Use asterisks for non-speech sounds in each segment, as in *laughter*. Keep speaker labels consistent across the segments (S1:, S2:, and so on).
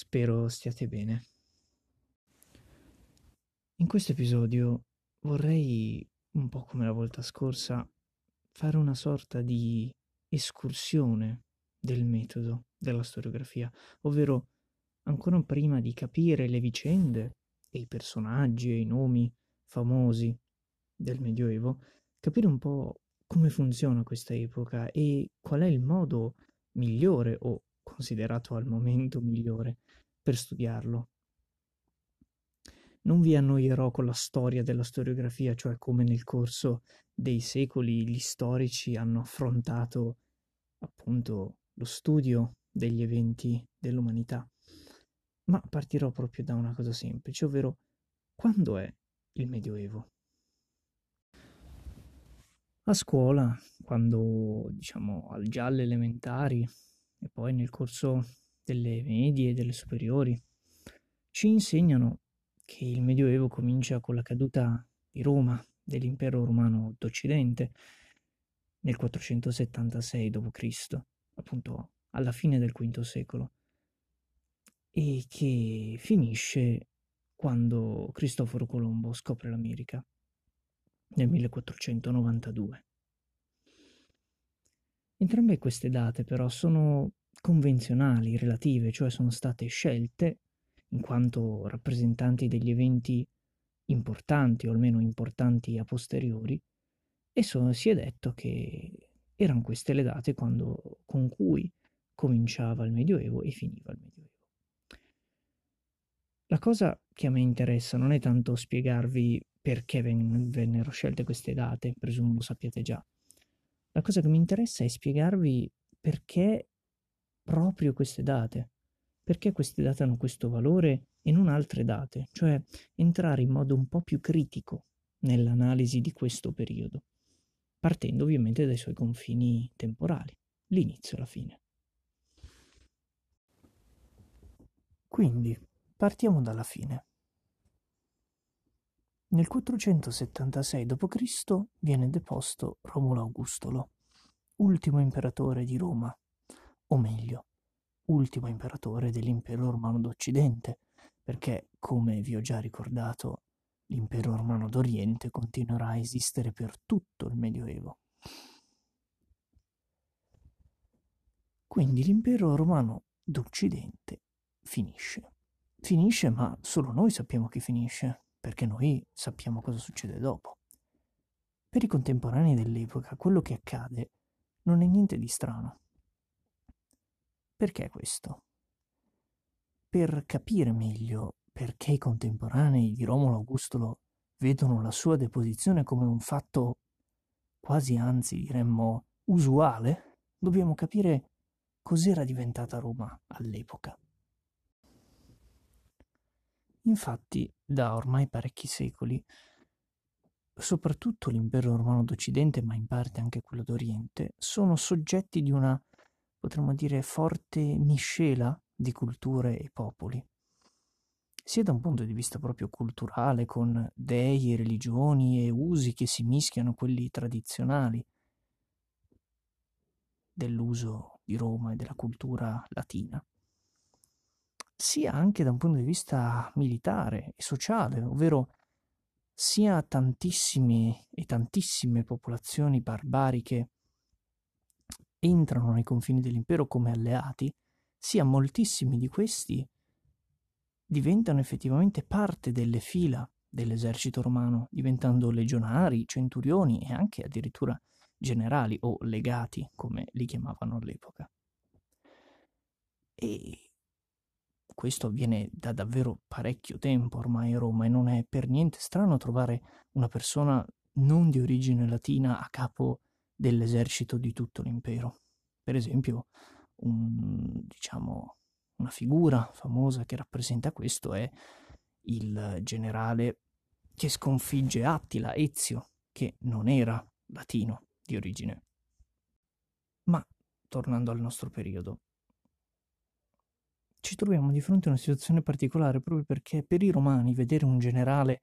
S1: spero stiate bene. In questo episodio vorrei, un po' come la volta scorsa, fare una sorta di escursione del metodo della storiografia, ovvero ancora prima di capire le vicende e i personaggi e i nomi famosi del Medioevo, capire un po' come funziona questa epoca e qual è il modo migliore o considerato al momento migliore per studiarlo. Non vi annoierò con la storia della storiografia, cioè come nel corso dei secoli gli storici hanno affrontato appunto lo studio degli eventi dell'umanità, ma partirò proprio da una cosa semplice, ovvero quando è il Medioevo? A scuola, quando diciamo già alle elementari e poi nel corso delle medie e delle superiori, ci insegnano che il Medioevo comincia con la caduta di Roma, dell'impero romano d'Occidente, nel 476 d.C., appunto alla fine del V secolo, e che finisce quando Cristoforo Colombo scopre l'America nel 1492. Entrambe queste date però sono convenzionali, relative, cioè sono state scelte in quanto rappresentanti degli eventi importanti o almeno importanti a posteriori e sono, si è detto che erano queste le date quando, con cui cominciava il Medioevo e finiva il Medioevo. La cosa che a me interessa non è tanto spiegarvi perché vennero scelte queste date, presumo lo sappiate già, la cosa che mi interessa è spiegarvi perché proprio queste date, perché queste date hanno questo valore e non altre date, cioè entrare in modo un po' più critico nell'analisi di questo periodo, partendo ovviamente dai suoi confini temporali, l'inizio e la fine. Quindi, partiamo dalla fine. Nel 476 d.C. viene deposto Romulo Augustolo, ultimo imperatore di Roma, o meglio, ultimo imperatore dell'impero romano d'Occidente, perché, come vi ho già ricordato, l'impero romano d'Oriente continuerà a esistere per tutto il Medioevo. Quindi l'impero romano d'Occidente finisce. Finisce, ma solo noi sappiamo che finisce perché noi sappiamo cosa succede dopo. Per i contemporanei dell'epoca quello che accade non è niente di strano. Perché questo? Per capire meglio perché i contemporanei di Romolo Augustolo vedono la sua deposizione come un fatto quasi anzi diremmo usuale, dobbiamo capire cos'era diventata Roma all'epoca. Infatti, da ormai parecchi secoli, soprattutto l'impero romano d'Occidente, ma in parte anche quello d'Oriente, sono soggetti di una, potremmo dire, forte miscela di culture e popoli, sia da un punto di vista proprio culturale, con dei, religioni e usi che si mischiano a quelli tradizionali dell'uso di Roma e della cultura latina sia anche da un punto di vista militare e sociale, ovvero sia tantissime e tantissime popolazioni barbariche entrano nei confini dell'impero come alleati, sia moltissimi di questi diventano effettivamente parte delle fila dell'esercito romano, diventando legionari, centurioni e anche addirittura generali o legati, come li chiamavano all'epoca. E questo avviene da davvero parecchio tempo ormai a Roma e non è per niente strano trovare una persona non di origine latina a capo dell'esercito di tutto l'impero. Per esempio, un, diciamo, una figura famosa che rappresenta questo è il generale che sconfigge Attila, Ezio, che non era latino di origine. Ma, tornando al nostro periodo, ci troviamo di fronte a una situazione particolare proprio perché per i romani vedere un generale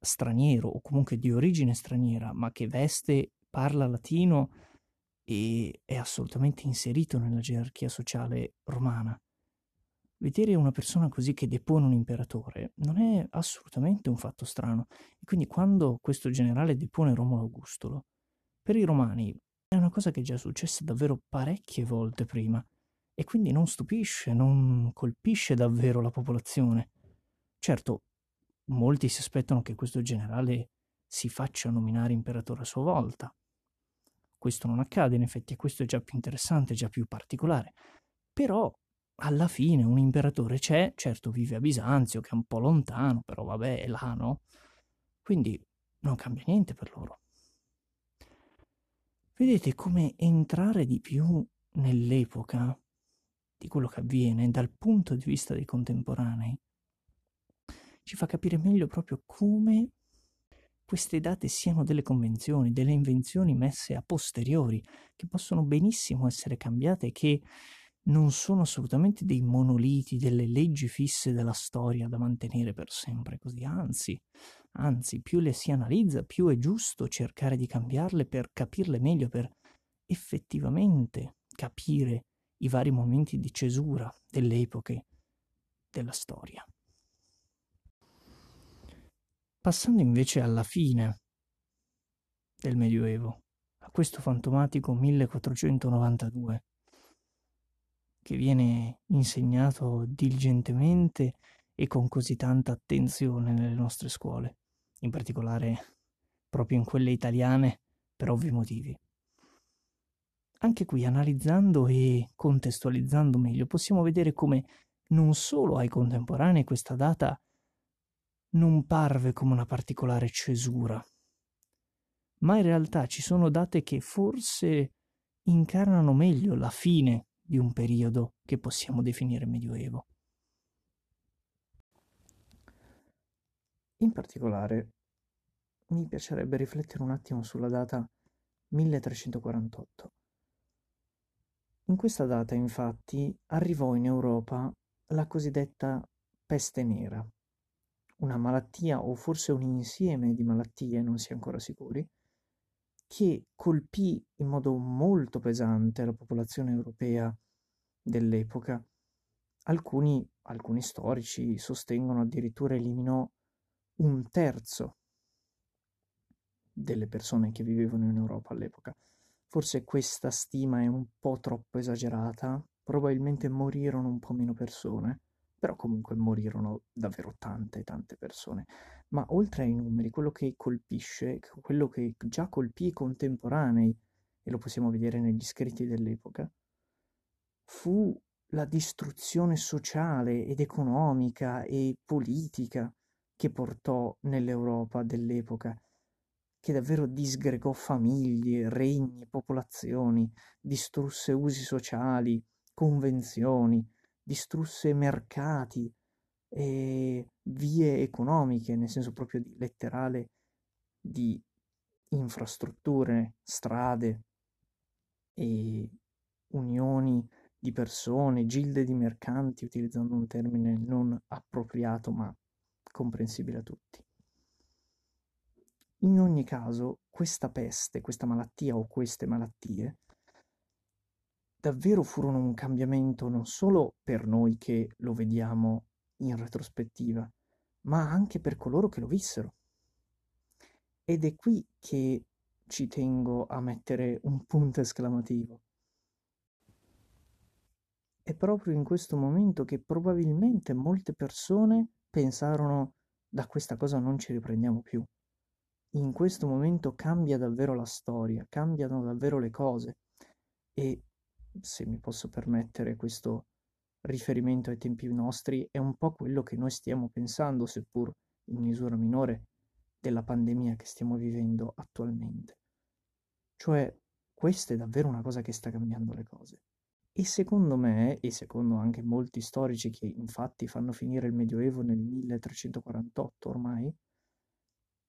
S1: straniero o comunque di origine straniera ma che veste, parla latino e è assolutamente inserito nella gerarchia sociale romana vedere una persona così che depone un imperatore non è assolutamente un fatto strano. E quindi quando questo generale depone Romolo Augustolo, per i romani è una cosa che è già successa davvero parecchie volte prima e quindi non stupisce, non colpisce davvero la popolazione. Certo, molti si aspettano che questo generale si faccia nominare imperatore a sua volta. Questo non accade, in effetti, e questo è già più interessante, già più particolare. Però, alla fine, un imperatore c'è, certo vive a Bisanzio, che è un po' lontano, però vabbè, è là, no? Quindi non cambia niente per loro. Vedete come entrare di più nell'epoca di quello che avviene dal punto di vista dei contemporanei. Ci fa capire meglio proprio come queste date siano delle convenzioni, delle invenzioni messe a posteriori, che possono benissimo essere cambiate che non sono assolutamente dei monoliti, delle leggi fisse della storia da mantenere per sempre così, anzi, anzi, più le si analizza, più è giusto cercare di cambiarle per capirle meglio, per effettivamente capire i vari momenti di cesura delle epoche della storia. Passando invece alla fine del Medioevo, a questo fantomatico 1492, che viene insegnato diligentemente e con così tanta attenzione nelle nostre scuole, in particolare proprio in quelle italiane per ovvi motivi. Anche qui, analizzando e contestualizzando meglio, possiamo vedere come non solo ai contemporanei questa data non parve come una particolare cesura, ma in realtà ci sono date che forse incarnano meglio la fine di un periodo che possiamo definire medioevo. In particolare mi piacerebbe riflettere un attimo sulla data 1348. In questa data, infatti, arrivò in Europa la cosiddetta peste nera, una malattia o forse un insieme di malattie, non si è ancora sicuri, che colpì in modo molto pesante la popolazione europea dell'epoca. Alcuni, alcuni storici sostengono addirittura eliminò un terzo delle persone che vivevano in Europa all'epoca. Forse questa stima è un po' troppo esagerata, probabilmente morirono un po' meno persone, però comunque morirono davvero tante, tante persone. Ma oltre ai numeri, quello che colpisce, quello che già colpì i contemporanei, e lo possiamo vedere negli scritti dell'epoca, fu la distruzione sociale ed economica e politica che portò nell'Europa dell'epoca, che davvero disgregò famiglie, regni, popolazioni, distrusse usi sociali, convenzioni, distrusse mercati e vie economiche, nel senso proprio letterale di infrastrutture, strade e unioni di persone, gilde di mercanti, utilizzando un termine non appropriato ma comprensibile a tutti. In ogni caso, questa peste, questa malattia o queste malattie davvero furono un cambiamento non solo per noi che lo vediamo in retrospettiva, ma anche per coloro che lo vissero. Ed è qui che ci tengo a mettere un punto esclamativo. È proprio in questo momento che probabilmente molte persone pensarono da questa cosa non ci riprendiamo più. In questo momento cambia davvero la storia, cambiano davvero le cose e se mi posso permettere questo riferimento ai tempi nostri, è un po' quello che noi stiamo pensando, seppur in misura minore, della pandemia che stiamo vivendo attualmente. Cioè, questa è davvero una cosa che sta cambiando le cose. E secondo me, e secondo anche molti storici che infatti fanno finire il Medioevo nel 1348 ormai,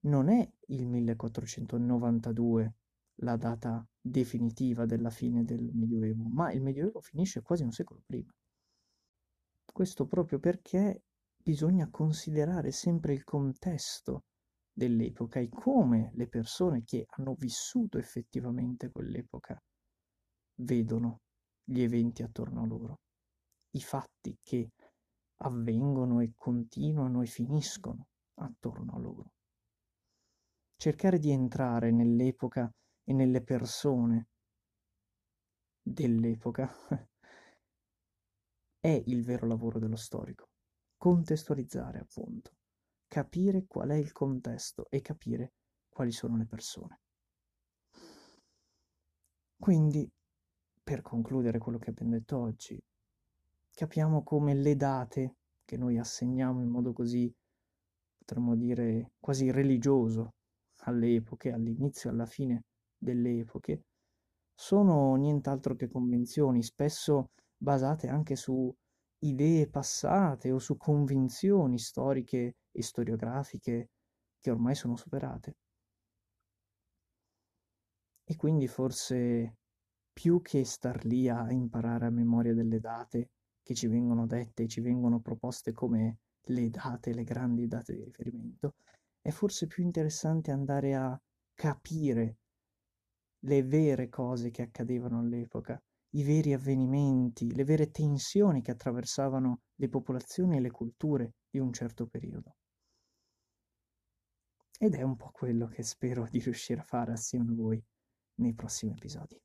S1: non è il 1492 la data definitiva della fine del Medioevo, ma il Medioevo finisce quasi un secolo prima. Questo proprio perché bisogna considerare sempre il contesto dell'epoca e come le persone che hanno vissuto effettivamente quell'epoca vedono gli eventi attorno a loro, i fatti che avvengono e continuano e finiscono attorno a loro. Cercare di entrare nell'epoca e nelle persone dell'epoca *laughs* è il vero lavoro dello storico. Contestualizzare, appunto, capire qual è il contesto e capire quali sono le persone. Quindi, per concludere quello che abbiamo detto oggi, capiamo come le date che noi assegniamo in modo così, potremmo dire, quasi religioso alle epoche, all'inizio e alla fine delle epoche, sono nient'altro che convenzioni, spesso basate anche su idee passate o su convinzioni storiche e storiografiche che ormai sono superate. E quindi forse più che star lì a imparare a memoria delle date che ci vengono dette ci vengono proposte come le date, le grandi date di riferimento, è forse più interessante andare a capire le vere cose che accadevano all'epoca, i veri avvenimenti, le vere tensioni che attraversavano le popolazioni e le culture di un certo periodo. Ed è un po' quello che spero di riuscire a fare assieme a voi nei prossimi episodi.